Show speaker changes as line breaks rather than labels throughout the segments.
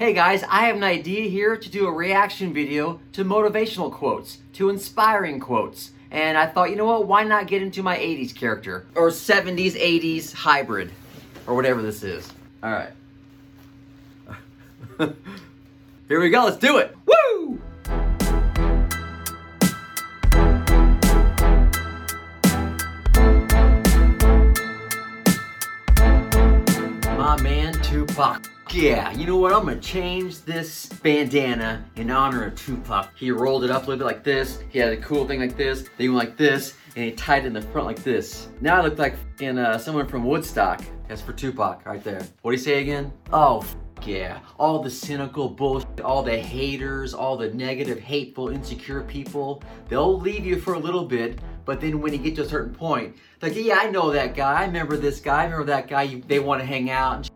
Hey guys, I have an idea here to do a reaction video to motivational quotes, to inspiring quotes. And I thought, you know what, why not get into my 80s character? Or 70s, 80s hybrid. Or whatever this is. Alright. here we go, let's do it! Woo! My man Tupac. Yeah, you know what? I'm gonna change this bandana in honor of Tupac. He rolled it up a little bit like this. He had a cool thing like this. Then he went like this, and he tied it in the front like this. Now I look like in uh, someone from Woodstock. That's for Tupac right there. What do you say again? Oh, yeah. All the cynical bullshit, all the haters, all the negative, hateful, insecure people, they'll leave you for a little bit, but then when you get to a certain point, like, yeah, I know that guy. I remember this guy. I remember that guy. You, they want to hang out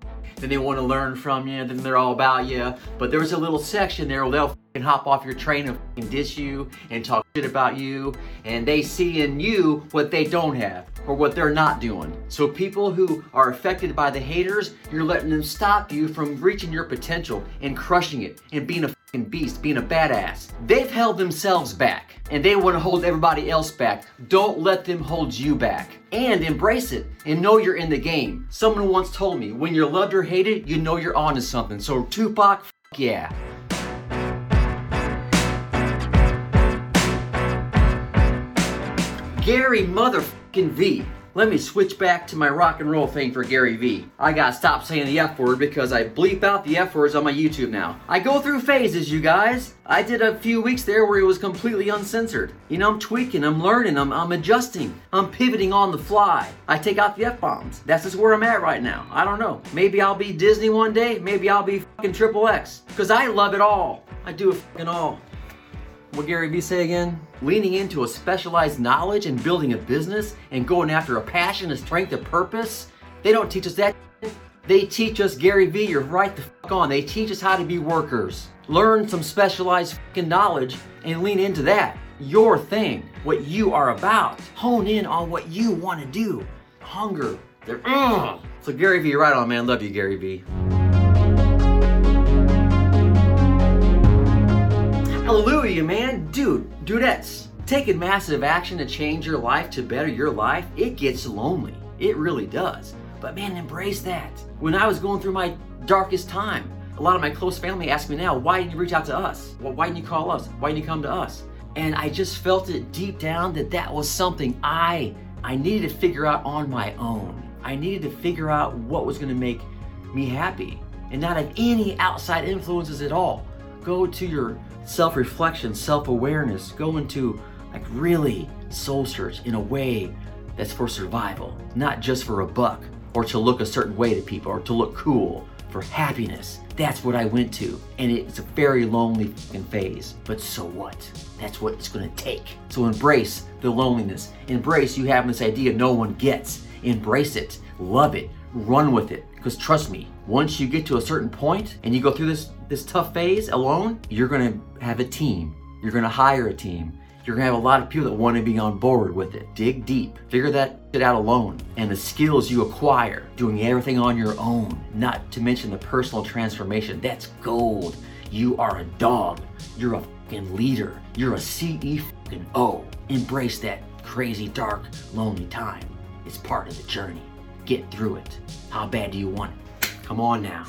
they want to learn from you, then they're all about you. But there's a little section there where they'll hop off your train and diss you and talk shit about you, and they see in you what they don't have or what they're not doing. So people who are affected by the haters, you're letting them stop you from reaching your potential and crushing it and being a beast, being a badass. They've held themselves back and they want to hold everybody else back. Don't let them hold you back. And embrace it and know you're in the game. Someone once told me, when you're loved or hated, you know you're onto something. So Tupac, yeah. Gary motherfucking Vee. Let me switch back to my rock and roll thing for Gary Vee. I gotta stop saying the F word because I bleep out the F words on my YouTube now. I go through phases, you guys. I did a few weeks there where it was completely uncensored. You know, I'm tweaking, I'm learning, I'm, I'm adjusting, I'm pivoting on the fly. I take out the F bombs. That's just where I'm at right now. I don't know. Maybe I'll be Disney one day, maybe I'll be fucking Triple X. Because I love it all. I do it fucking all. What Gary Vee say again? Leaning into a specialized knowledge and building a business and going after a passion, a strength, a purpose. They don't teach us that. They teach us, Gary Vee, you're right the fuck on. They teach us how to be workers. Learn some specialized fucking knowledge and lean into that. Your thing, what you are about. Hone in on what you want to do. Hunger. Ugh. So Gary Vee, right on, man. Love you, Gary Vee. Hallelujah, man. Dude, dudettes, taking massive action to change your life, to better your life, it gets lonely. It really does. But man, embrace that. When I was going through my darkest time, a lot of my close family ask me now, why didn't you reach out to us? Well, why didn't you call us? Why didn't you come to us? And I just felt it deep down that that was something I I needed to figure out on my own. I needed to figure out what was going to make me happy and not have any outside influences at all. Go to your self reflection, self awareness, go into like really soul search in a way that's for survival, not just for a buck or to look a certain way to people or to look cool, for happiness. That's what I went to. And it's a very lonely phase. But so what? That's what it's gonna take. So embrace the loneliness. Embrace you having this idea no one gets. Embrace it. Love it. Run with it. Because trust me, once you get to a certain point and you go through this this tough phase alone, you're gonna have a team. You're gonna hire a team. You're gonna have a lot of people that want to be on board with it. Dig deep. Figure that shit out alone. And the skills you acquire doing everything on your own, not to mention the personal transformation. That's gold. You are a dog. You're a fucking leader. You're a CE fucking O. Embrace that crazy, dark, lonely time. It's part of the journey. Get through it. How bad do you want it? Come on now.